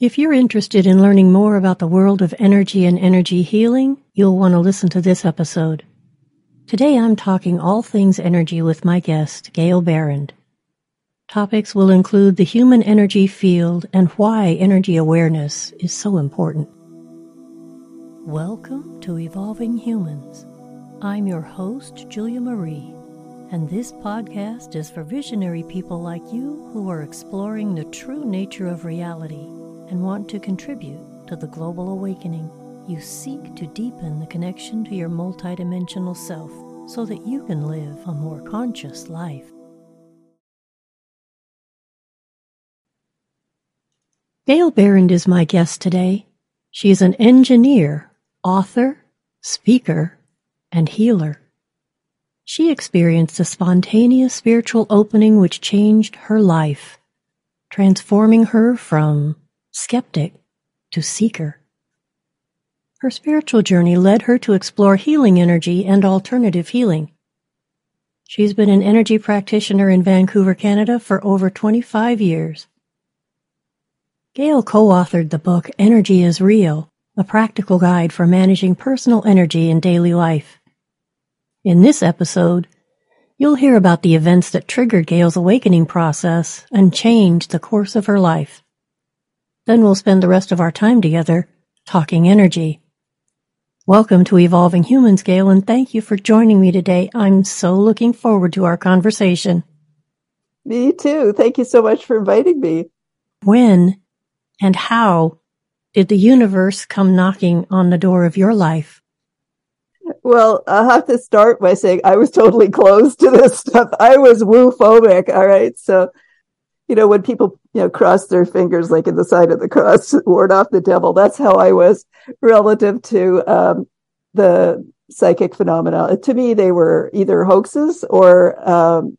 If you're interested in learning more about the world of energy and energy healing, you'll want to listen to this episode. Today I'm talking all things energy with my guest, Gail Behrend. Topics will include the human energy field and why energy awareness is so important. Welcome to Evolving Humans. I'm your host, Julia Marie, and this podcast is for visionary people like you who are exploring the true nature of reality and want to contribute to the global awakening. You seek to deepen the connection to your multidimensional self so that you can live a more conscious life. Gail Behrend is my guest today. She is an engineer, author, speaker, and healer. She experienced a spontaneous spiritual opening which changed her life, transforming her from skeptic to seeker. Her spiritual journey led her to explore healing energy and alternative healing. She's been an energy practitioner in Vancouver, Canada for over 25 years. Gail co-authored the book Energy is Real, a practical guide for managing personal energy in daily life. In this episode, you'll hear about the events that triggered Gail's awakening process and changed the course of her life. Then we'll spend the rest of our time together talking energy. Welcome to Evolving Humans, Gail, and thank you for joining me today. I'm so looking forward to our conversation. Me too. Thank you so much for inviting me. When and how did the universe come knocking on the door of your life? Well, I'll have to start by saying I was totally closed to this stuff. I was woo phobic. All right. So you know, when people, you know, cross their fingers like in the side of the cross, ward off the devil. That's how I was relative to um, the psychic phenomena. To me, they were either hoaxes or um,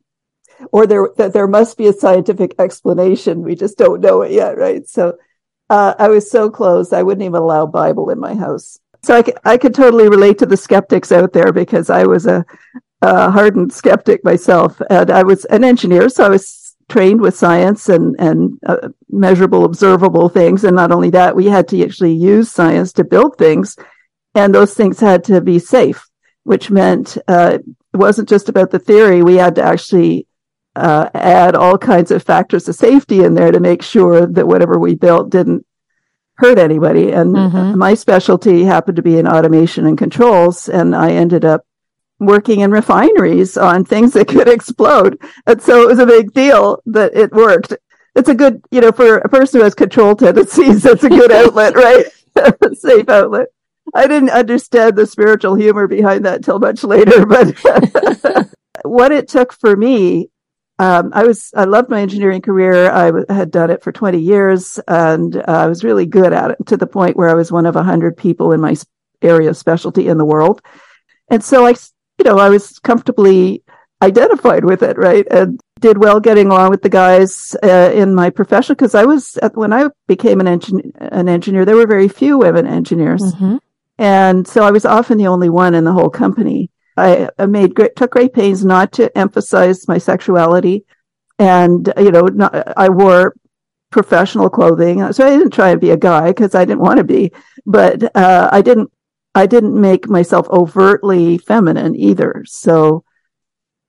or there that there must be a scientific explanation. We just don't know it yet, right? So uh, I was so close, I wouldn't even allow Bible in my house. So I, I could totally relate to the skeptics out there because I was a, a hardened skeptic myself, and I was an engineer, so I was trained with science and and uh, measurable, observable things. And not only that, we had to actually use science to build things, and those things had to be safe, which meant uh, it wasn't just about the theory. We had to actually uh, add all kinds of factors of safety in there to make sure that whatever we built didn't hurt anybody. And mm-hmm. my specialty happened to be in automation and controls, and I ended up working in refineries on things that could explode. And so it was a big deal that it worked. It's a good, you know, for a person who has control tendencies, it's a good outlet, right? Safe outlet. I didn't understand the spiritual humor behind that till much later, but what it took for me, um, I was, I loved my engineering career. I w- had done it for 20 years and uh, I was really good at it to the point where I was one of a hundred people in my area of specialty in the world. And so I you know, I was comfortably identified with it, right? And did well getting along with the guys uh, in my profession because I was when I became an, engin- an engineer, there were very few women engineers, mm-hmm. and so I was often the only one in the whole company. I, I made great took great pains not to emphasize my sexuality, and you know, not, I wore professional clothing, so I didn't try to be a guy because I didn't want to be, but uh, I didn't I didn't make myself overtly feminine either. So,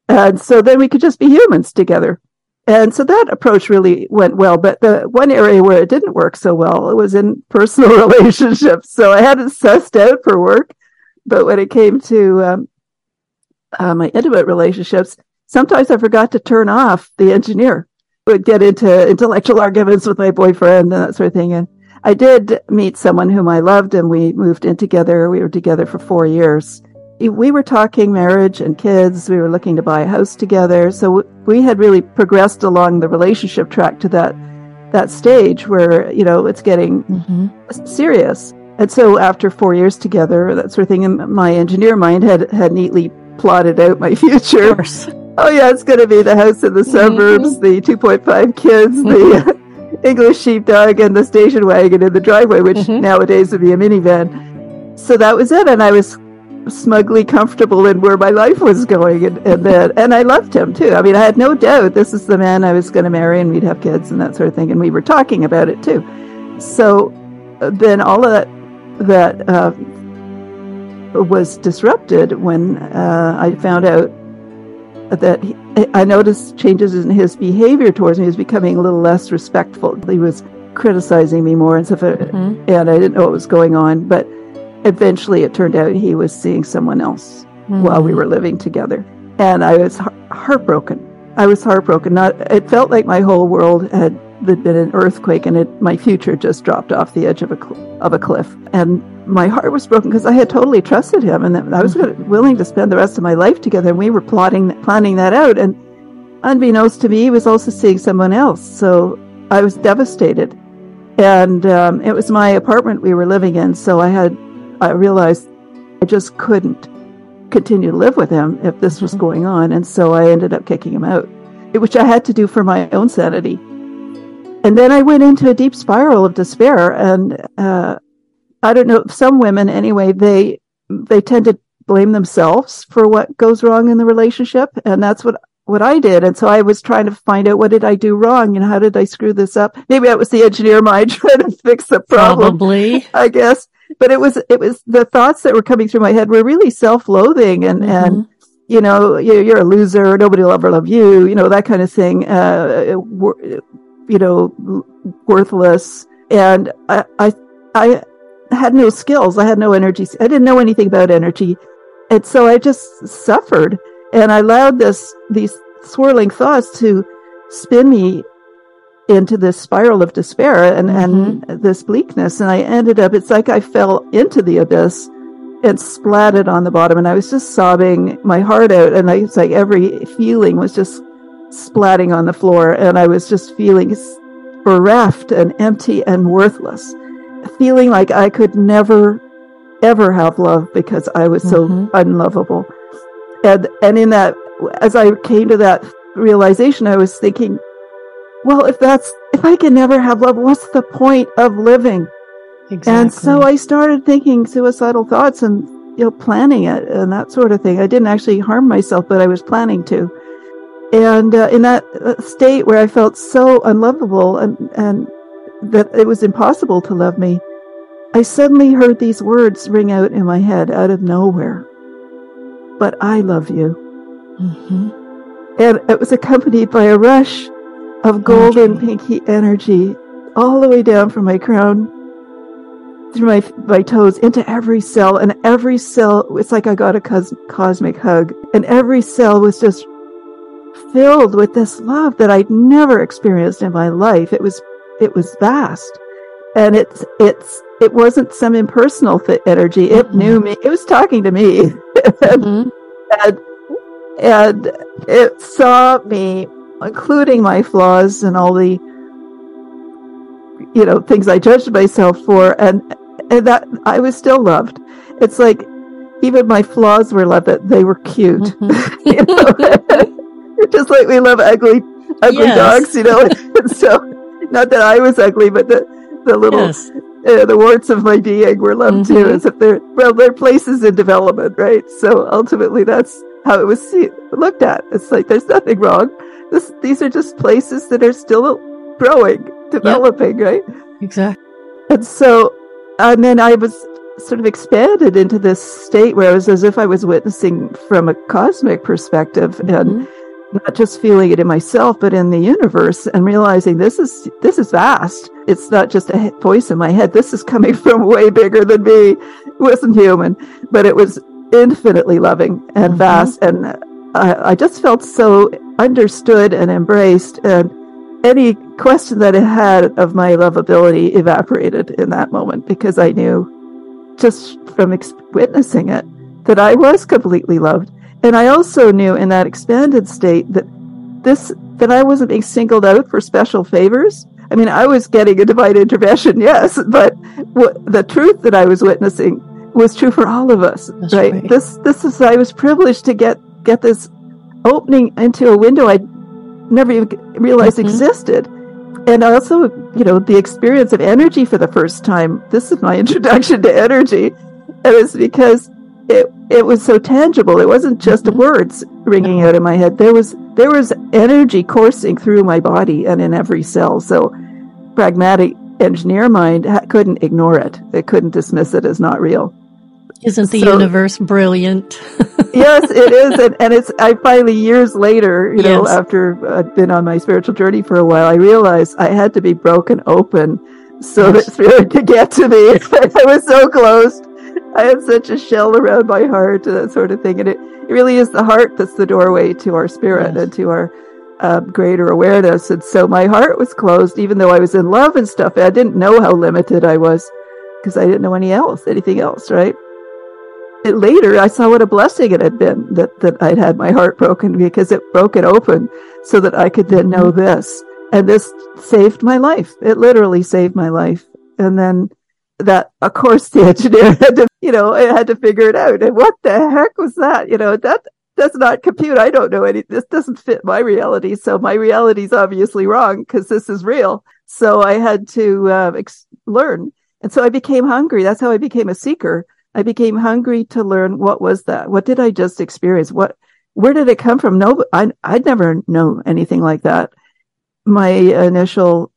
and so then we could just be humans together. And so that approach really went well. But the one area where it didn't work so well it was in personal relationships. So I had it sussed out for work. But when it came to um, uh, my intimate relationships, sometimes I forgot to turn off the engineer. Would get into intellectual arguments with my boyfriend and that sort of thing. And I did meet someone whom I loved and we moved in together. We were together for four years. We were talking marriage and kids. We were looking to buy a house together. So we had really progressed along the relationship track to that, that stage where, you know, it's getting mm-hmm. serious. And so after four years together, that sort of thing, and my engineer mind had, had neatly plotted out my future. Oh yeah, it's going to be the house in the mm-hmm. suburbs, mm-hmm. the 2.5 kids, mm-hmm. the English sheepdog and the station wagon in the driveway, which mm-hmm. nowadays would be a minivan. So that was it, and I was smugly comfortable in where my life was going, and and, then, and I loved him too. I mean, I had no doubt this is the man I was going to marry, and we'd have kids and that sort of thing, and we were talking about it too. so then all of that that uh, was disrupted when uh, I found out that he, I noticed changes in his behavior towards me. He was becoming a little less respectful. He was criticizing me more and stuff, mm-hmm. and I didn't know what was going on. But eventually, it turned out he was seeing someone else mm-hmm. while we were living together, and I was heartbroken. I was heartbroken. Not it felt like my whole world had been an earthquake, and it, my future just dropped off the edge of a cl- of a cliff. And my heart was broken because I had totally trusted him, and I was mm-hmm. willing to spend the rest of my life together. And we were plotting planning that out. And unbeknownst to me, he was also seeing someone else. So I was devastated. And um, it was my apartment we were living in, so I had I realized I just couldn't continue to live with him if this was mm-hmm. going on. And so I ended up kicking him out, which I had to do for my own sanity. And then I went into a deep spiral of despair. And uh, I don't know, some women anyway, they they tend to blame themselves for what goes wrong in the relationship, and that's what what I did. And so I was trying to find out what did I do wrong and how did I screw this up? Maybe that was the engineer mind trying to fix the problem. Probably, I guess but it was it was the thoughts that were coming through my head were really self-loathing and mm-hmm. and you know you're a loser nobody will ever love you you know that kind of thing uh, you know worthless and I, I i had no skills i had no energy i didn't know anything about energy and so i just suffered and i allowed this these swirling thoughts to spin me into this spiral of despair and, mm-hmm. and this bleakness. And I ended up, it's like I fell into the abyss and splatted on the bottom. And I was just sobbing my heart out. And I, it's like every feeling was just splatting on the floor. And I was just feeling bereft and empty and worthless, feeling like I could never, ever have love because I was so mm-hmm. unlovable. And, and in that, as I came to that realization, I was thinking, well, if that's, if I can never have love, what's the point of living? Exactly. And so I started thinking suicidal thoughts and, you know, planning it and that sort of thing. I didn't actually harm myself, but I was planning to. And uh, in that uh, state where I felt so unlovable and, and that it was impossible to love me, I suddenly heard these words ring out in my head out of nowhere. But I love you. Mm-hmm. And it was accompanied by a rush of golden pinky energy all the way down from my crown through my my toes into every cell and every cell it's like I got a cos- cosmic hug and every cell was just filled with this love that I'd never experienced in my life it was it was vast and it's it's it wasn't some impersonal th- energy it mm-hmm. knew me it was talking to me and, mm-hmm. and and it saw me including my flaws and all the you know things I judged myself for, and and that I was still loved. It's like even my flaws were loved; that they were cute. Mm-hmm. you know? just like we love ugly ugly yes. dogs, you know. so, not that I was ugly, but the the little yes. uh, the warts of my being were loved mm-hmm. too. As if they're well, they're places in development, right? So ultimately, that's how it was see, looked at. It's like there's nothing wrong this, these are just places that are still growing, developing, yep. right? Exactly. And so, and then I was sort of expanded into this state where it was as if I was witnessing from a cosmic perspective mm-hmm. and not just feeling it in myself, but in the universe and realizing this is, this is vast. It's not just a voice in my head. This is coming from way bigger than me. It wasn't human, but it was infinitely loving and mm-hmm. vast. And I, I just felt so understood and embraced, and any question that I had of my lovability evaporated in that moment because I knew just from ex- witnessing it that I was completely loved. And I also knew in that expanded state that this that I wasn't being singled out for special favors. I mean, I was getting a divine intervention, yes, but what, the truth that I was witnessing was true for all of us, right? right? This this is I was privileged to get get this opening into a window I never even realized mm-hmm. existed. And also, you know, the experience of energy for the first time. This is my introduction to energy. And it's because it it was so tangible. It wasn't just mm-hmm. words ringing out in my head. There was there was energy coursing through my body and in every cell. So pragmatic engineer mind ha- couldn't ignore it. It couldn't dismiss it as not real. Isn't the so, universe brilliant? yes, it is, and, and it's. I finally years later, you know, yes. after I'd been on my spiritual journey for a while, I realized I had to be broken open so yes. that spirit could get to me. I was so close. I had such a shell around my heart and that sort of thing, and it, it really is the heart that's the doorway to our spirit yes. and to our uh, greater awareness. And so my heart was closed, even though I was in love and stuff. I didn't know how limited I was because I didn't know any else, anything else, right? later I saw what a blessing it had been that, that I'd had my heart broken because it broke it open so that I could then know mm-hmm. this. And this saved my life. It literally saved my life. And then that, of course, the engineer had to, you know, I had to figure it out. And what the heck was that? You know, that does not compute. I don't know any, this doesn't fit my reality. So my reality is obviously wrong because this is real. So I had to uh, ex- learn. And so I became hungry. That's how I became a seeker I became hungry to learn what was that? What did I just experience? What, where did it come from? No, I, I'd never known anything like that. My initial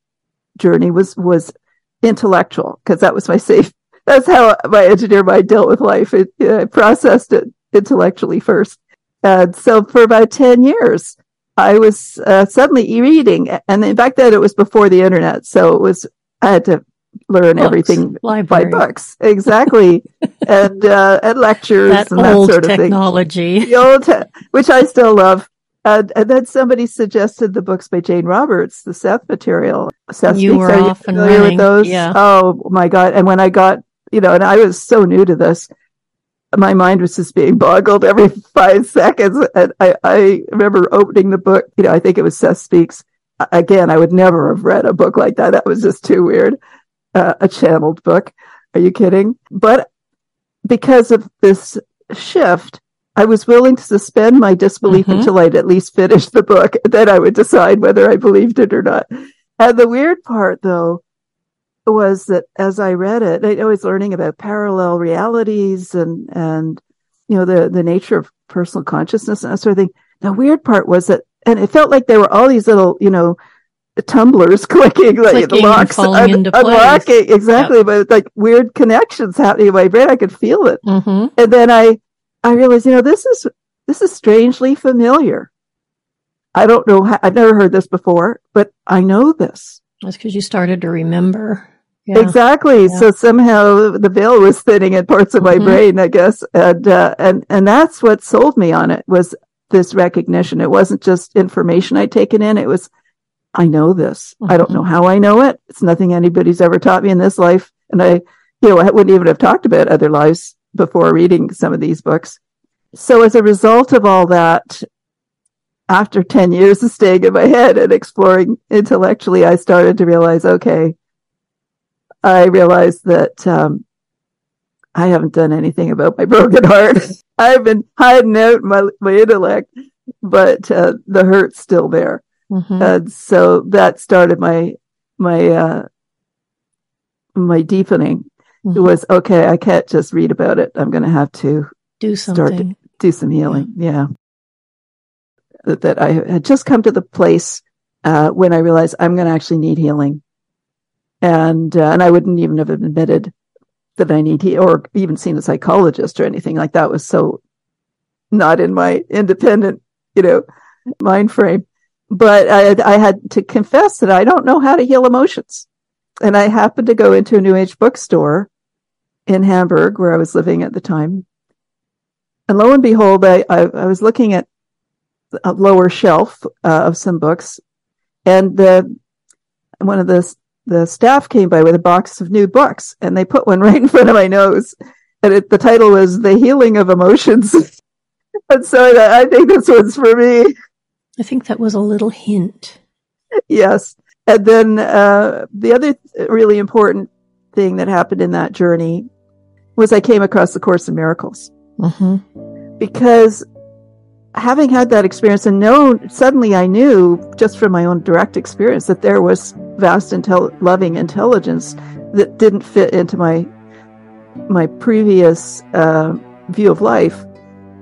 journey was, was intellectual because that was my safe. That's how my engineer mind dealt with life. It, I processed it intellectually first. And so for about 10 years, I was uh, suddenly e-reading. And back then it was before the internet. So it was, I had to learn books, everything library. by books. Exactly. and, uh, and lectures that and that sort of technology. thing. The old te- which I still love. and then somebody suggested the books by Jane Roberts, the Seth material. Seth you Speaks. were Are you off familiar with those? Yeah. Oh my God. And when I got, you know, and I was so new to this, my mind was just being boggled every five seconds. And I, I remember opening the book, you know, I think it was Seth Speaks. Again, I would never have read a book like that. That was just too weird uh, a channeled book. Are you kidding? But because of this shift, I was willing to suspend my disbelief mm-hmm. until I'd at least finish the book. Then I would decide whether I believed it or not. And the weird part, though, was that as I read it, I was learning about parallel realities and and you know the the nature of personal consciousness and that sort of thing. The weird part was that, and it felt like there were all these little, you know, tumblers clicking, like the locks un- unlocking exactly, yep. but like weird connections happening in my brain. I could feel it, mm-hmm. and then I I realized, you know, this is this is strangely familiar. I don't know. How, I've never heard this before, but I know this. That's because you started to remember. Yeah. Exactly. Yeah. So somehow the veil was thinning in parts of my mm-hmm. brain, I guess, and uh, and and that's what sold me on it was this recognition. It wasn't just information I'd taken in; it was I know this. Mm-hmm. I don't know mm-hmm. how I know it. It's nothing anybody's ever taught me in this life. And I, you know, I wouldn't even have talked about other lives before reading some of these books. So as a result of all that, after 10 years of staying in my head and exploring intellectually, I started to realize, okay, I realized that, um, I haven't done anything about my broken heart. I've been hiding out my, my intellect, but, uh, the hurt's still there. Mm-hmm. And so that started my, my, uh, my deepening. Mm-hmm. It was, okay, I can't just read about it. I'm going to have to do something. Start to do some healing. Yeah. yeah. That, that I had just come to the place, uh, when I realized I'm going to actually need healing. And, uh, and I wouldn't even have admitted that I need he or even seen a psychologist or anything like that was so not in my independent, you know, mind frame but I, I, had to confess that I don't know how to heal emotions. And I happened to go into a New Age bookstore in Hamburg, where I was living at the time. And lo and behold, I, I, I was looking at a lower shelf uh, of some books, and the one of the the staff came by with a box of new books, and they put one right in front of my nose, and it, the title was "The Healing of Emotions." and so I, I think this one's for me. I think that was a little hint. Yes. And then uh, the other really important thing that happened in that journey was I came across the Course in Miracles. Mm-hmm. Because having had that experience and known, suddenly I knew just from my own direct experience that there was vast intel- loving intelligence that didn't fit into my my previous uh, view of life.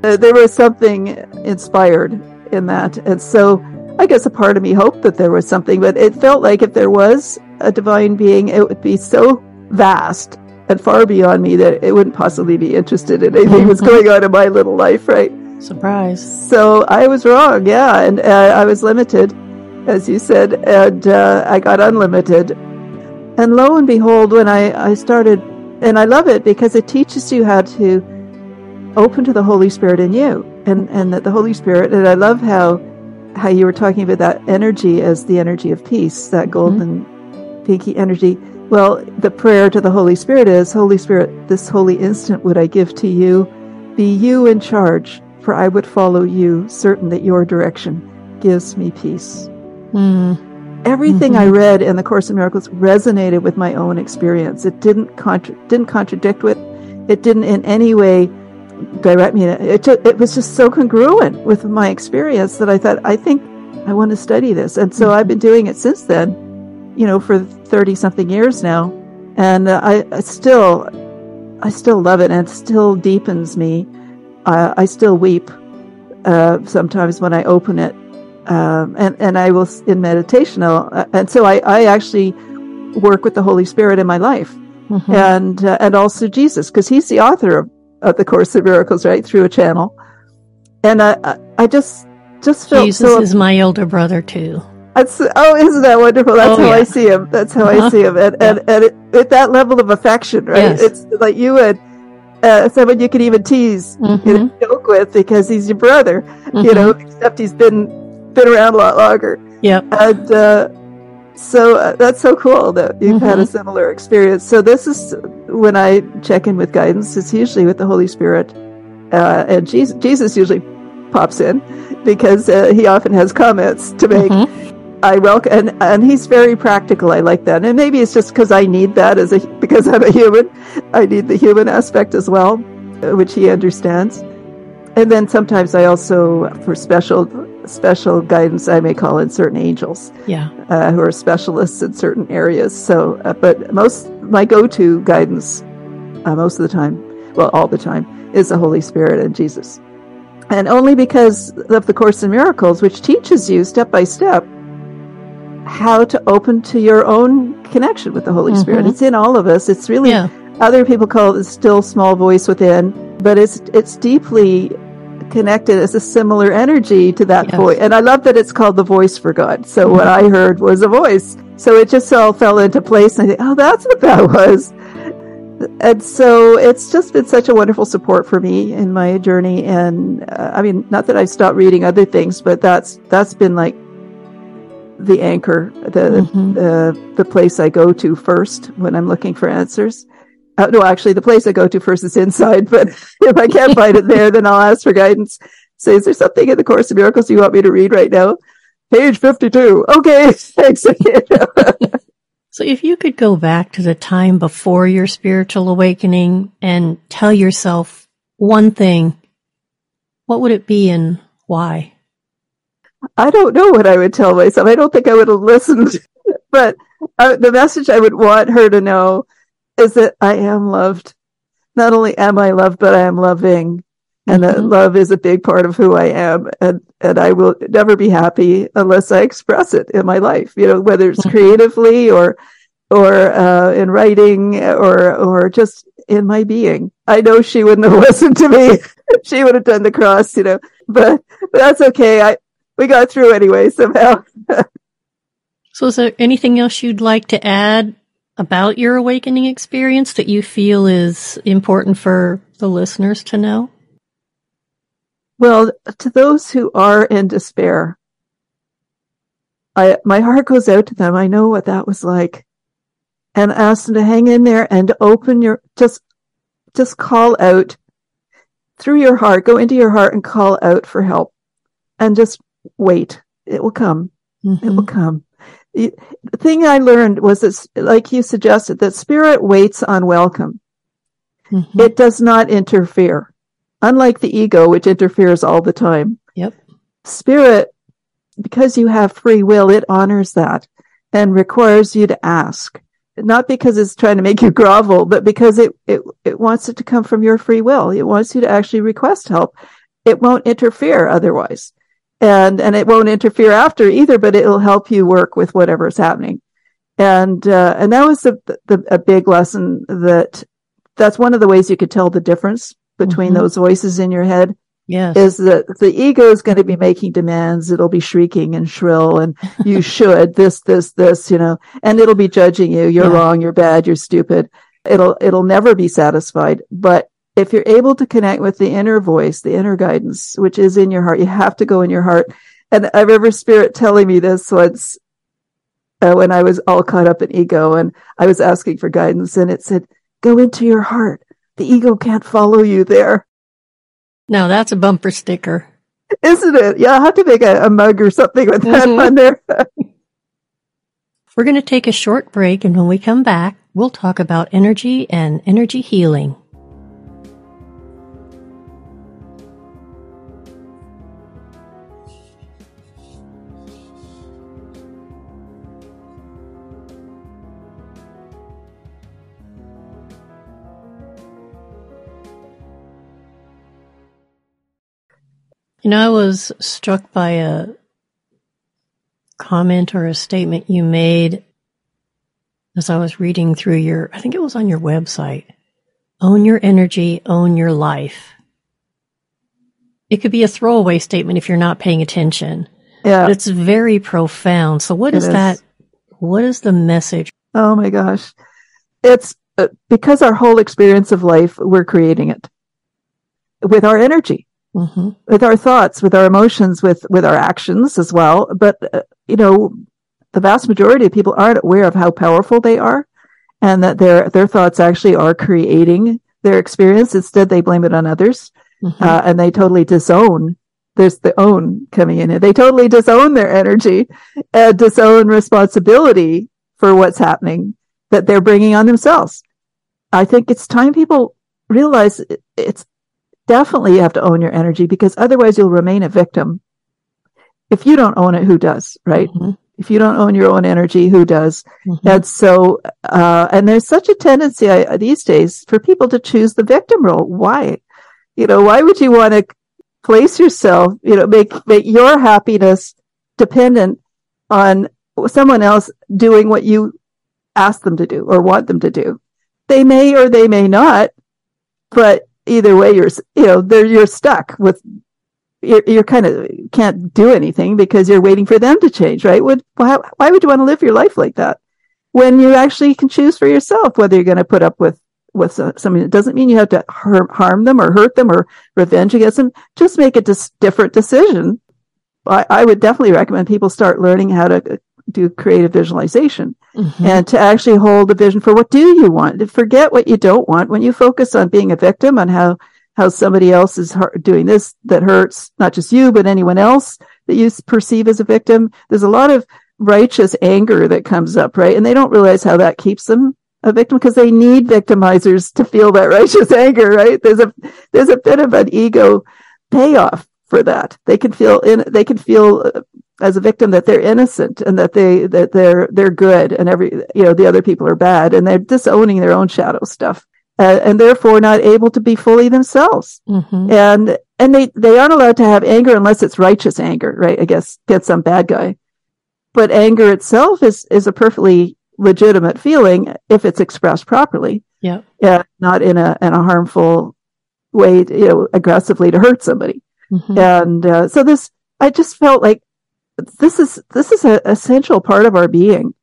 Uh, there was something inspired in that. And so I guess a part of me hoped that there was something, but it felt like if there was a divine being, it would be so vast and far beyond me that it wouldn't possibly be interested in anything that's going on in my little life, right? Surprise. So I was wrong, yeah, and uh, I was limited, as you said, and uh, I got unlimited. And lo and behold, when I, I started, and I love it because it teaches you how to open to the Holy Spirit in you, and and that the Holy Spirit, and I love how how you were talking about that energy as the energy of peace, that golden mm-hmm. pinky energy. Well, the prayer to the Holy Spirit is, Holy Spirit, this holy instant would I give to you. Be you in charge for I would follow you, certain that your direction gives me peace. Mm. Everything mm-hmm. I read in the Course in Miracles resonated with my own experience. It didn't contra- didn't contradict with, it didn't in any way direct me. It it was just so congruent with my experience that I thought I think I want to study this, and so mm-hmm. I've been doing it since then. You know, for thirty something years now, and uh, I, I still I still love it, and it still deepens me uh, I still weep uh, sometimes when I open it, um, and and I will in meditation. I'll, uh, and so I, I actually work with the Holy Spirit in my life, mm-hmm. and uh, and also Jesus because He's the author of, of the Course of Miracles, right through a channel. And I I just just felt Jesus so, is my older brother too. That's, oh, isn't that wonderful? That's oh, how yeah. I see him. That's how uh-huh. I see him. And, and, and it, at that level of affection, right? Yes. It's like you and uh, someone you can even tease mm-hmm. you know, joke with because he's your brother, mm-hmm. you know, except he's been been around a lot longer. Yep. And uh, so uh, that's so cool that you've mm-hmm. had a mm-hmm. similar experience. So this is when I check in with guidance. It's usually with the Holy Spirit, uh, and Jesus, Jesus usually pops in because uh, he often has comments to make. I welcome, and, and he's very practical. I like that, and maybe it's just because I need that as a because I'm a human. I need the human aspect as well, which he understands. And then sometimes I also, for special special guidance, I may call in certain angels, yeah, uh, who are specialists in certain areas. So, uh, but most my go-to guidance, uh, most of the time, well, all the time, is the Holy Spirit and Jesus, and only because of the Course in Miracles, which teaches you step by step how to open to your own connection with the Holy mm-hmm. Spirit. It's in all of us. It's really yeah. other people call it the still small voice within, but it's it's deeply connected as a similar energy to that yes. voice. And I love that it's called the voice for God. So mm-hmm. what I heard was a voice. So it just all fell into place. And I think, oh, that's what that was. And so it's just been such a wonderful support for me in my journey. And uh, I mean, not that I've stopped reading other things, but that's that's been like the anchor, the, mm-hmm. the the place I go to first when I'm looking for answers. Uh, no, actually, the place I go to first is inside. But if I can't find it there, then I'll ask for guidance. Say, is there something in the Course of Miracles you want me to read right now? Page fifty-two. Okay, thanks. so, if you could go back to the time before your spiritual awakening and tell yourself one thing, what would it be and why? I don't know what I would tell myself. I don't think I would have listened. but uh, the message I would want her to know is that I am loved. Not only am I loved, but I am loving. And mm-hmm. that love is a big part of who I am. And, and I will never be happy unless I express it in my life, you know, whether it's mm-hmm. creatively or, or, uh, in writing or, or just in my being. I know she wouldn't have listened to me. she would have done the cross, you know, but, but that's okay. I, we got through anyway somehow. so, is there anything else you'd like to add about your awakening experience that you feel is important for the listeners to know? Well, to those who are in despair, I, my heart goes out to them. I know what that was like and ask them to hang in there and open your, just, just call out through your heart, go into your heart and call out for help and just wait. It will come. Mm-hmm. It will mm-hmm. come. The thing I learned was that, like you suggested, that spirit waits on welcome. Mm-hmm. It does not interfere. Unlike the ego, which interferes all the time. Yep. Spirit, because you have free will, it honors that and requires you to ask. Not because it's trying to make you grovel, but because it, it, it wants it to come from your free will. It wants you to actually request help. It won't interfere otherwise and and it won't interfere after either but it'll help you work with whatever's happening And, uh, and that was the, the, a big lesson that that's one of the ways you could tell the difference between mm-hmm. those voices in your head. Yes. Is that the ego is going to be making demands. It'll be shrieking and shrill and you should this, this, this, you know, and it'll be judging you. You're yeah. wrong. You're bad. You're stupid. It'll, it'll never be satisfied. But if you're able to connect with the inner voice, the inner guidance, which is in your heart, you have to go in your heart. And I remember spirit telling me this once uh, when I was all caught up in ego and I was asking for guidance and it said, go into your heart. The ego can't follow you there. Now that's a bumper sticker. Isn't it? Yeah, I'll have to make a, a mug or something with that mm-hmm. on there. We're going to take a short break and when we come back, we'll talk about energy and energy healing. You know, I was struck by a comment or a statement you made as I was reading through your, I think it was on your website. Own your energy, own your life. It could be a throwaway statement if you're not paying attention. Yeah. But it's very profound. So what is, is that? What is the message? Oh my gosh. It's uh, because our whole experience of life, we're creating it with our energy mm-hmm. with our thoughts, with our emotions, with with our actions as well. But uh, you know, the vast majority of people aren't aware of how powerful they are, and that their their thoughts actually are creating their experience. Instead, they blame it on others, mm-hmm. uh, and they totally disown. There's the own coming in. They totally disown their energy and disown responsibility for what's happening that they're bringing on themselves. I think it's time people realize it's definitely you have to own your energy because otherwise you'll remain a victim. If you don't own it, who does, right? Mm-hmm. If you don't own your own energy, who does? Mm-hmm. And so, uh, and there's such a tendency I, these days for people to choose the victim role. Why? You know, why would you want to place yourself, you know, make, make your happiness dependent on someone else doing what you ask them to do or want them to do? They may or they may not, but either way, you're, you know, there, you're stuck with, you're, you're kind of can't do anything because you're waiting for them to change, right? Would, why, why would you want to live your life like that when you actually can choose for yourself whether you're going to put up with with something. It doesn't mean you have to harm, harm them or hurt them or revenge against them. Just make a dis- different decision. I, I, would definitely recommend people start learning how to do creative visualization mm-hmm. and to actually hold a vision for what do you want? To forget what you don't want. When you focus on being a victim on how how somebody else is doing this that hurts not just you but anyone else that you perceive as a victim there's a lot of righteous anger that comes up right? And they don't realize how that keeps them a victim because they need victimizers to feel that righteous anger right? There's a there's a bit of an ego payoff for that. They can feel in they can feel uh, as a victim that they're innocent and that they that they're they're good and every you know the other people are bad and they're disowning their own shadow stuff uh, and therefore not able to be fully themselves. Mm-hmm. and and they they aren't allowed to have anger unless it's righteous anger right? I guess get some bad guy. But anger itself is is a perfectly legitimate feeling if it's expressed properly. Yeah. Yeah not in a in a harmful way you know aggressively to hurt somebody. Mm-hmm. and uh, so this i just felt like this is this is an essential part of our being.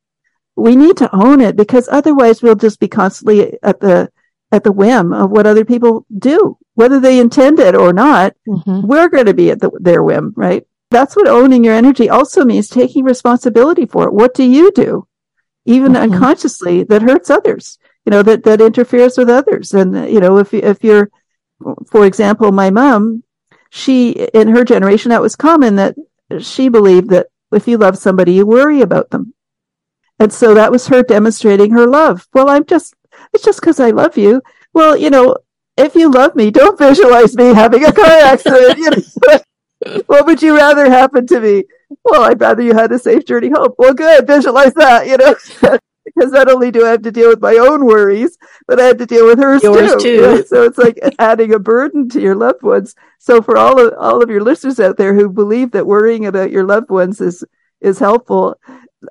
We need to own it because otherwise we'll just be constantly at the at the whim of what other people do, whether they intend it or not. Mm-hmm. We're going to be at the, their whim, right? That's what owning your energy also means taking responsibility for it. What do you do, even mm-hmm. unconsciously, that hurts others? You know that that interferes with others, and you know if if you're, for example, my mom, she in her generation that was common that she believed that if you love somebody, you worry about them. And so that was her demonstrating her love. Well, I'm just, it's just because I love you. Well, you know, if you love me, don't visualize me having a car accident. you know? what would you rather happen to me? Well, I'd rather you had a safe journey home. Well, good. Visualize that, you know because not only do I have to deal with my own worries, but I have to deal with hers Yours too. too. So it's like adding a burden to your loved ones. So for all of all of your listeners out there who believe that worrying about your loved ones is is helpful,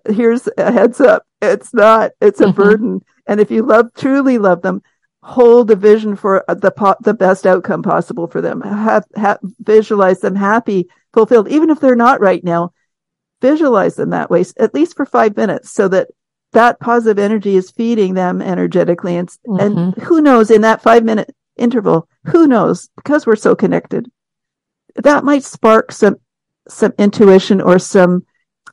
here's a heads up. It's not, it's a mm-hmm. burden. And if you love, truly love them, hold a vision for the po- the best outcome possible for them. Have, have, visualize them happy, fulfilled, even if they're not right now. Visualize them that way, at least for five minutes, so that that positive energy is feeding them energetically. And, mm-hmm. and who knows in that five minute interval, who knows, because we're so connected, that might spark some, some intuition or some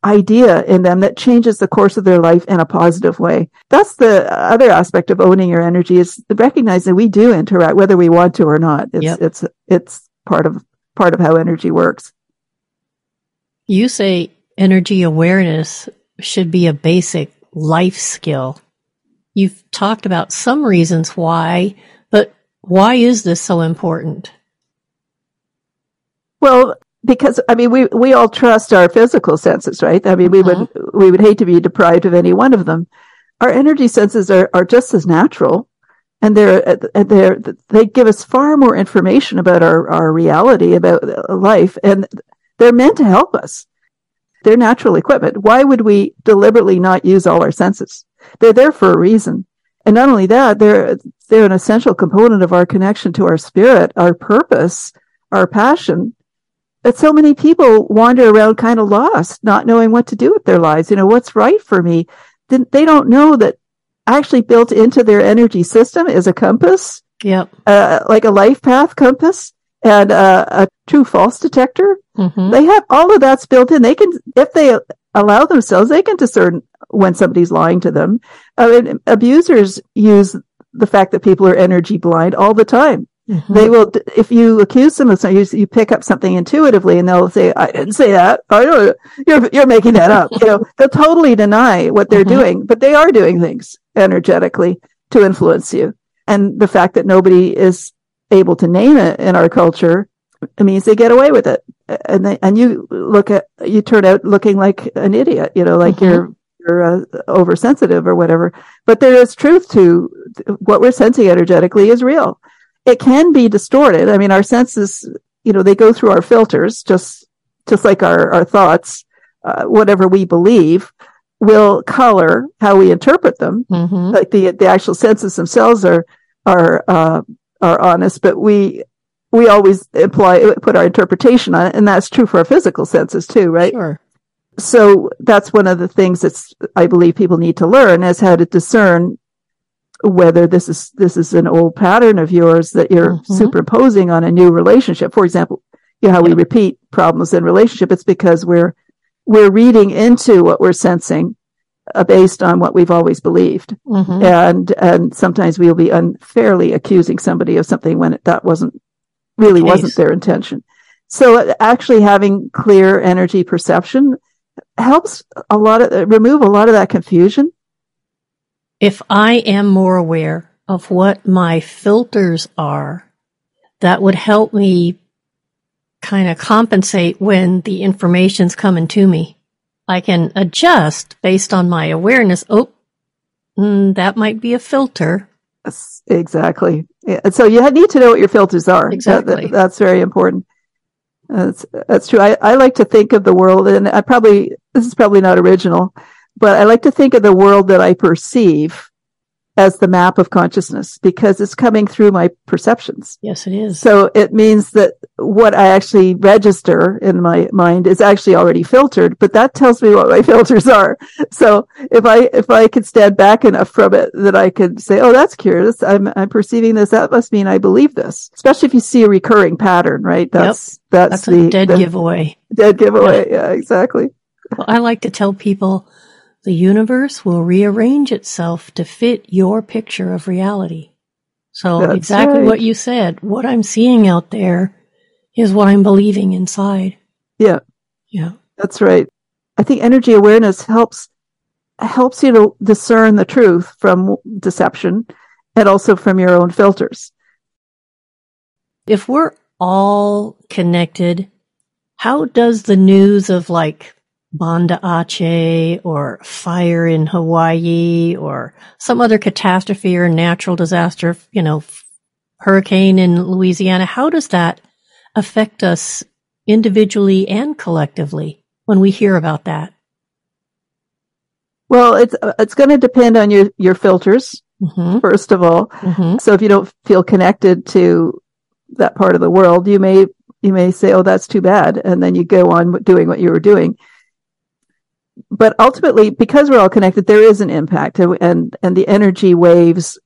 idea in them that changes the course of their life in a positive way. That's the other aspect of owning your energy is recognizing we do interact whether we want to or not. It's, yep. it's, it's part of, part of how energy works. You say energy awareness should be a basic life skill. You've talked about some reasons why, but why is this so important? Well, because I mean, we we all trust our physical senses, right? I mean, we uh-huh. would we would hate to be deprived of any one of them. Our energy senses are are just as natural, and they're they're they give us far more information about our our reality, about life, and they're meant to help us. They're natural equipment. Why would we deliberately not use all our senses? They're there for a reason. And not only that, they're, they're an essential component of our connection to our spirit, our purpose, our passion. That so many people wander around kind of lost, not knowing what to do with their lives. You know, what's right for me? They don't know that actually built into their energy system is a compass. Yep. Uh, like a life path compass and uh, a true false detector. Mm-hmm. They have all of that's built in. They can, if they allow themselves, they can discern when somebody's lying to them. I mean, abusers use the fact that people are energy blind all the time. Mm-hmm. They will, if you accuse them of something, you, you, pick up something intuitively and they'll say, I didn't say that. I don't, you're, you're making that up. you know, they'll totally deny what they're mm-hmm. doing, but they are doing things energetically to influence you. And the fact that nobody is able to name it in our culture, it means they get away with it. And they, and you look at, you turn out looking like an idiot, you know, like mm-hmm. you're, you're uh, oversensitive or whatever. But there is truth to what we're sensing energetically is real. It can be distorted. I mean, our senses, you know, they go through our filters, just, just like our, our thoughts, uh, whatever we believe will color how we interpret them. Mm-hmm. Like the, the actual senses themselves are, are, uh, are honest, but we we always imply put our interpretation on it, and that's true for our physical senses too, right? Sure. So that's one of the things that's I believe people need to learn is how to discern whether this is this is an old pattern of yours that you're mm-hmm. superimposing on a new relationship. For example, you know how we repeat problems in relationship. It's because we're we're reading into what we're sensing based on what we've always believed. Mm-hmm. And, and sometimes we'll be unfairly accusing somebody of something when it, that wasn't really Case. wasn't their intention. So uh, actually having clear energy perception helps a lot of, remove a lot of that confusion. If I am more aware of what my filters are, that would help me kind of compensate when the information's coming to me. I can adjust based on my awareness. Oh, mm, that might be a filter. Yes, exactly. Yeah. So you need to know what your filters are. Exactly. That, that, that's very important. That's, that's true. I, I like to think of the world, and I probably, this is probably not original, but I like to think of the world that I perceive as the map of consciousness because it's coming through my perceptions. Yes, it is. So it means that what I actually register in my mind is actually already filtered, but that tells me what my filters are. So if I, if I could stand back enough from it that I could say, Oh, that's curious. I'm, I'm perceiving this. That must mean I believe this, especially if you see a recurring pattern, right? That's, yep. that's, that's the dead the, giveaway. Dead giveaway. Yeah, yeah exactly. Well, I like to tell people the universe will rearrange itself to fit your picture of reality. So That's exactly right. what you said. What I'm seeing out there is what I'm believing inside. Yeah. Yeah. That's right. I think energy awareness helps helps you to discern the truth from deception and also from your own filters. If we're all connected, how does the news of like Banda Aceh or fire in Hawaii or some other catastrophe or natural disaster, you know, hurricane in Louisiana, how does that affect us individually and collectively when we hear about that? Well, it's it's going to depend on your your filters Mm-hmm. first of all. Mm-hmm. So if you don't feel connected to that part of the world, you may you may say, "Oh, that's too bad," and then you go on doing what you were doing. But ultimately, because we're all connected, there is an impact, and and, and the energy waves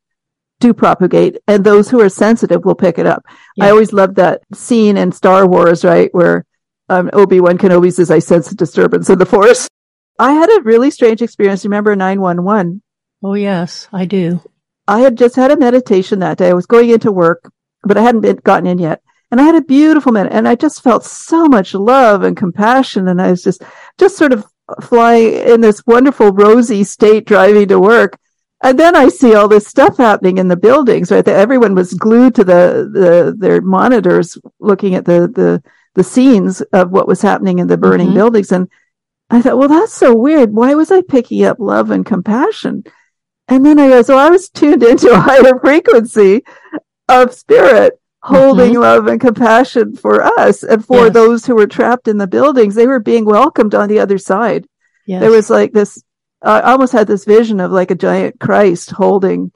do propagate, and those who are sensitive will pick it up. Yeah. I always loved that scene in Star Wars, right, where um, Obi Wan Kenobi says, "I sense a disturbance in the Force." I had a really strange experience. Remember nine one one? Oh, yes, I do. I had just had a meditation that day. I was going into work, but I hadn't been, gotten in yet. And I had a beautiful minute and I just felt so much love and compassion. And I was just, just sort of flying in this wonderful rosy state driving to work. And then I see all this stuff happening in the buildings, right? Everyone was glued to the, the, their monitors looking at the, the, the scenes of what was happening in the burning Mhm. buildings. And I thought, well, that's so weird. Why was I picking up love and compassion? And then I realized, well, I was tuned into a higher frequency of spirit holding love and compassion for us and for Yes. those who were trapped in the buildings. They were being welcomed on the other side. Yes. There was like this, I almost had this vision of like a giant Christ holding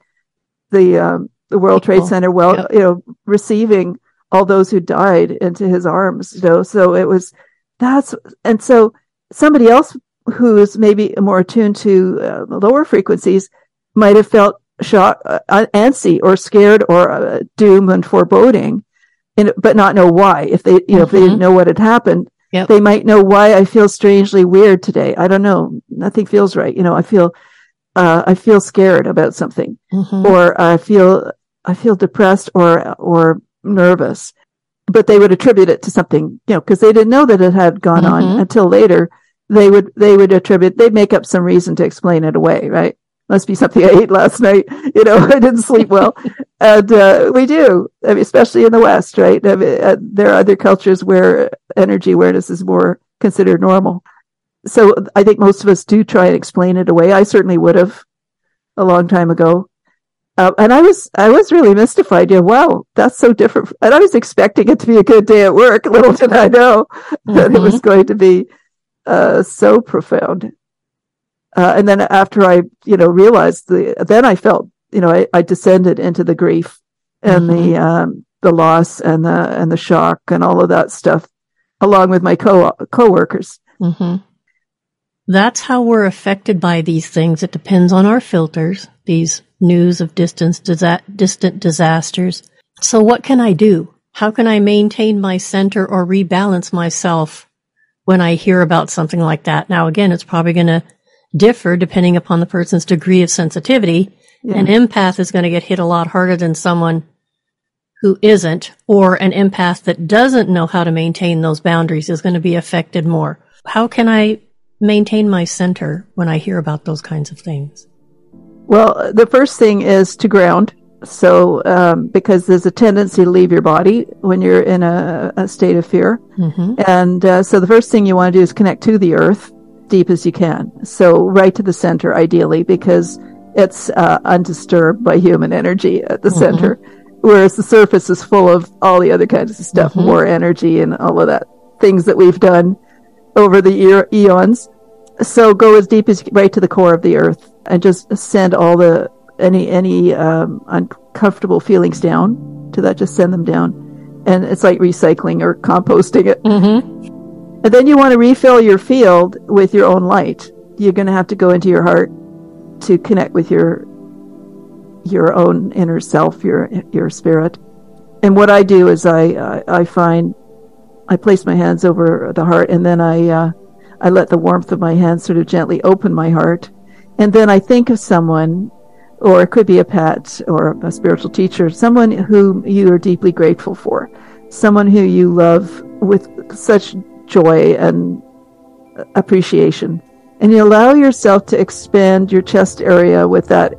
the, um, the World Trade Center, well, Yep. you know, receiving all those who died into his arms. You know, so it was, that's, and so somebody else who's maybe more attuned to uh, lower frequencies might have felt shock, uh, antsy or scared or uh, doom and foreboding, and, but not know why. If they, you know, if they didn't know what had happened, Yep. they might know why I feel strangely weird today. I don't know. Nothing feels right. You know, I feel, uh, I feel scared about something Mhm. or I feel, I feel depressed or, or nervous, but they would attribute it to something, you know, cause they didn't know that it had gone on Mhm. until later. They would, they would attribute, they'd make up some reason to explain it away, right? Must be something I ate last night. You know, I didn't sleep well. and, uh, we do, I mean, especially in the West, right? I mean, uh, there are other cultures where energy awareness is more considered normal. So I think most of us do try and explain it away. I certainly would have a long time ago. Uh, and I was, I was really mystified. Yeah, wow, that's so different. And I was expecting it to be a good day at work. Little did I know that it was going to be, uh, so profound. Uh, and then after I, you know, realized the, then I felt, you know, I, I descended into the grief and the, um, the loss and the, and the shock and all of that stuff along with my co, co-workers. hmm That's how we're affected by these things. It depends on our filters, these news of distance, disa- distant disasters. So what can I do? How can I maintain my center or rebalance myself when I hear about something like that? Now, again, it's probably going to differ depending upon the person's degree of sensitivity. Yeah. An empath is going to get hit a lot harder than someone who isn't, or an empath that doesn't know how to maintain those boundaries is going to be affected more. How can I maintain my center when I hear about those kinds of things? Well, the first thing is to ground. So, um, because there's a tendency to leave your body when you're in a, a state of fear. Mm-hmm. And uh, so the first thing you want to do is connect to the earth deep as you can. So right to the center, ideally, because it's uh, undisturbed by human energy at the Mhm. center, whereas the surface is full of all the other kinds of stuff, Mhm. war energy and all of that things that we've done over the ear- eons. So go as deep as right to the core of the earth and just send all the any any um, uncomfortable feelings down to that. Just send them down, and it's like recycling or composting it. Mm-hmm. And then you want to refill your field with your own light. You're going to have to go into your heart to connect with your your own inner self, your your spirit. And what I do is I I, I find I place my hands over the heart, and then I uh, I let the warmth of my hands sort of gently open my heart, and then I think of someone, or it could be a pet or a spiritual teacher, someone whom you are deeply grateful for, someone who you love with such joy and appreciation. And you allow yourself to expand your chest area with that,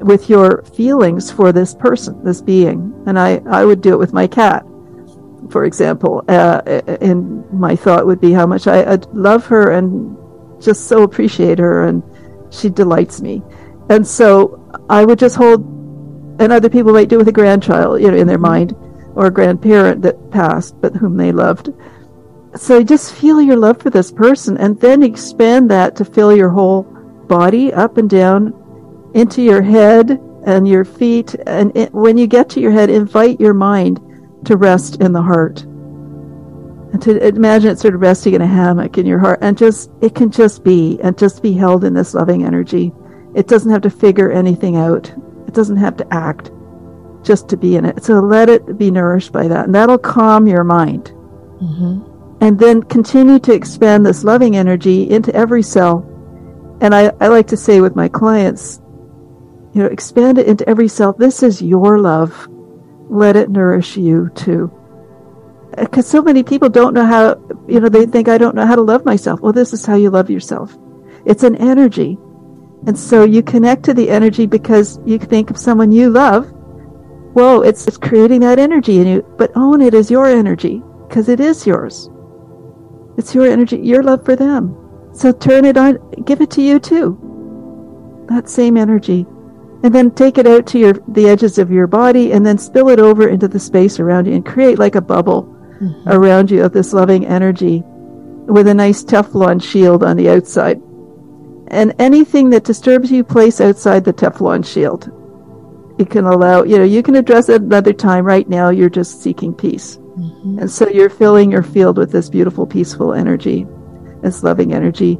with your feelings for this person, this being. And I, I would do it with my cat, for example. Uh, and my thought would be how much I, I love her and just so appreciate her and she delights me. And so I would just hold, and other people might do with a grandchild, you know, in their mind, or a grandparent that passed, but whom they loved. So just feel your love for this person and then expand that to fill your whole body up and down into your head and your feet. And it, when you get to your head, invite your mind to rest in the heart. And to imagine it sort of resting in a hammock in your heart and just, it can just be and just be held in this loving energy. It doesn't have to figure anything out. It doesn't have to act just to be in it. So let it be nourished by that. And that'll calm your mind. Mm-hmm. And then continue to expand this loving energy into every cell. And I, I like to say with my clients, you know, expand it into every cell. This is your love. Let it nourish you too. Uh, because so many people don't know how, you know, they think I don't know how to love myself. Well, this is how you love yourself. It's an energy. And so you connect to the energy because you think of someone you love. Whoa, it's, it's creating that energy in you, but own it as your energy because it is yours. It's your energy, your love for them. So turn it on, give it to you too. That same energy. And then take it out to your the edges of your body and then spill it over into the space around you and create like a bubble mm-hmm. around you of this loving energy with a nice Teflon shield on the outside. And anything that disturbs you, place outside the Teflon shield. You can allow, you know, you can address it another time. Right now, you're just seeking peace. Mm-hmm. And so you're filling your field with this beautiful, peaceful energy, this loving energy.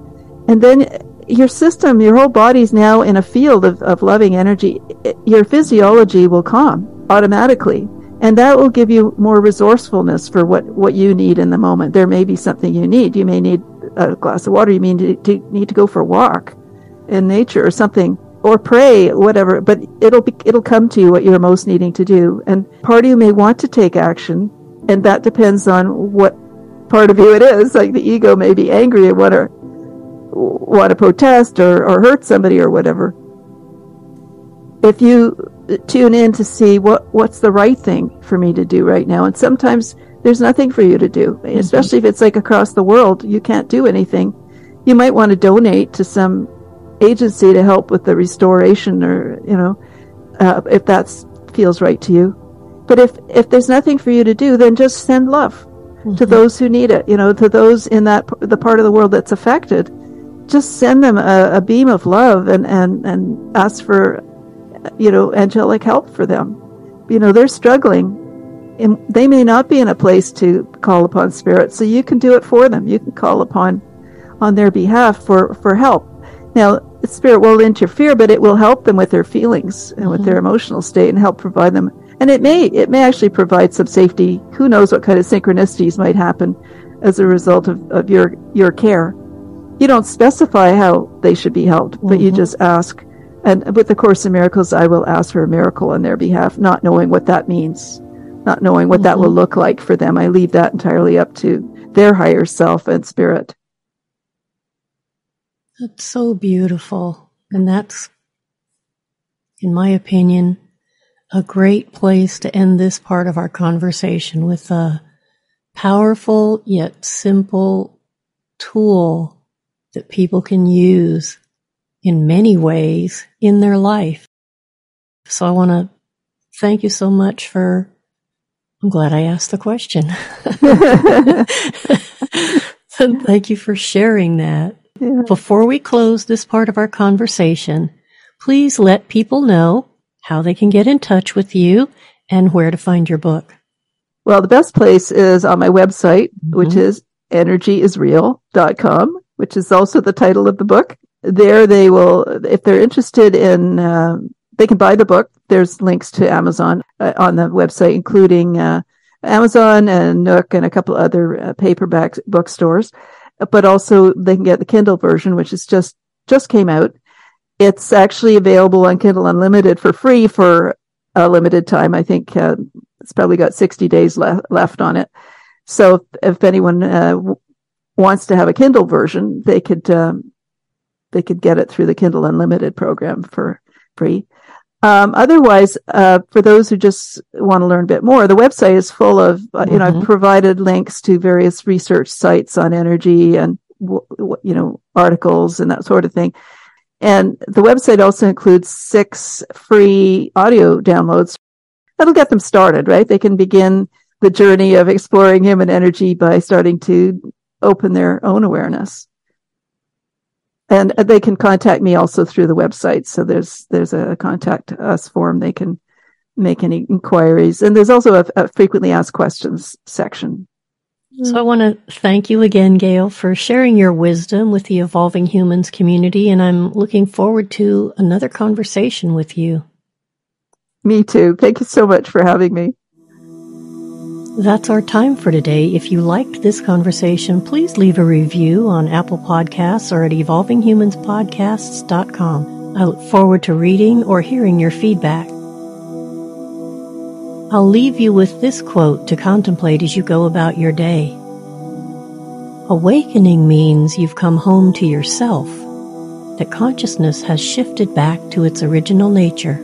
And then your system, your whole body's now in a field of, of loving energy. Your physiology will calm automatically. And that will give you more resourcefulness for what, what you need in the moment. There may be something you need. You may need a glass of water. You may need to, need to go for a walk in nature or something or pray, whatever, but it'll be, it'll come to you what you're most needing to do. And part of you may want to take action and that depends on what part of you it is. Like the ego may be angry and want to want to protest or, or hurt somebody or whatever. If you tune in to see what what's the right thing for me to do right now, and sometimes there's nothing for you to do, mm-hmm. especially if it's like across the world, you can't do anything. You might want to donate to some agency to help with the restoration, or you know, uh, if that feels right to you. But if, if there's nothing for you to do, then just send love mm-hmm. to those who need it, you know, to those in that, the part of the world that's affected. Just send them a, a beam of love and, and, and ask for, you know, angelic help for them. You know, they're struggling and they may not be in a place to call upon spirit. So you can do it for them. You can call upon on their behalf for, for help. Now, spirit will interfere, but it will help them with their feelings and with mm-hmm. their emotional state and help provide them and it may it may actually provide some safety. Who knows what kind of synchronicities might happen as a result of, of your your care. You don't specify how they should be helped, but mm-hmm. you just ask. And with the Course in Miracles, I will ask for a miracle on their behalf, not knowing what that means, not knowing what mm-hmm. that will look like for them. I leave that entirely up to their higher self and spirit. That's so beautiful. And that's, in my opinion, a great place to end this part of our conversation with a powerful yet simple tool that people can use in many ways in their life. So I want to thank you so much for, I'm glad I asked the question. thank you for sharing that. Yeah. Before we close this part of our conversation, please let people know how they can get in touch with you, and where to find your book. Well, the best place is on my website, mm-hmm. which is energyisreal.com, which is also the title of the book. There they will, if they're interested in, uh, they can buy the book. There's links to Amazon uh, on the website, including uh, Amazon and Nook and a couple other uh, paperback bookstores. But also they can get the Kindle version, which is just just came out it's actually available on Kindle Unlimited for free for a limited time. I think uh, it's probably got 60 days le- left on it. So if, if anyone uh, w- wants to have a Kindle version, they could um, they could get it through the Kindle Unlimited program for free. Um, otherwise, uh, for those who just want to learn a bit more, the website is full of, uh, mm-hmm. you know, I've mm-hmm. provided links to various research sites on energy and, you know, articles and that sort of thing. And the website also includes six free audio downloads. That'll get them started, right? They can begin the journey of exploring human energy by starting to open their own awareness. and they can contact me also through the website. So there's there's a contact us form. They can make any inquiries, and there's also a, a frequently asked questions section. So mm. I want to thank you again, Gail, for sharing your wisdom with the Evolving Humans community, and I'm looking forward to another conversation with you. Me too. Thank you so much for having me. That's our time for today. If you liked this conversation, please leave a review on Apple Podcasts or at evolvinghumanspodcasts.com. I look forward to reading or hearing your feedback. I'll leave you with this quote to contemplate as you go about your day. Awakening means you've come home to yourself, that consciousness has shifted back to its original nature.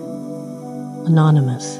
Anonymous.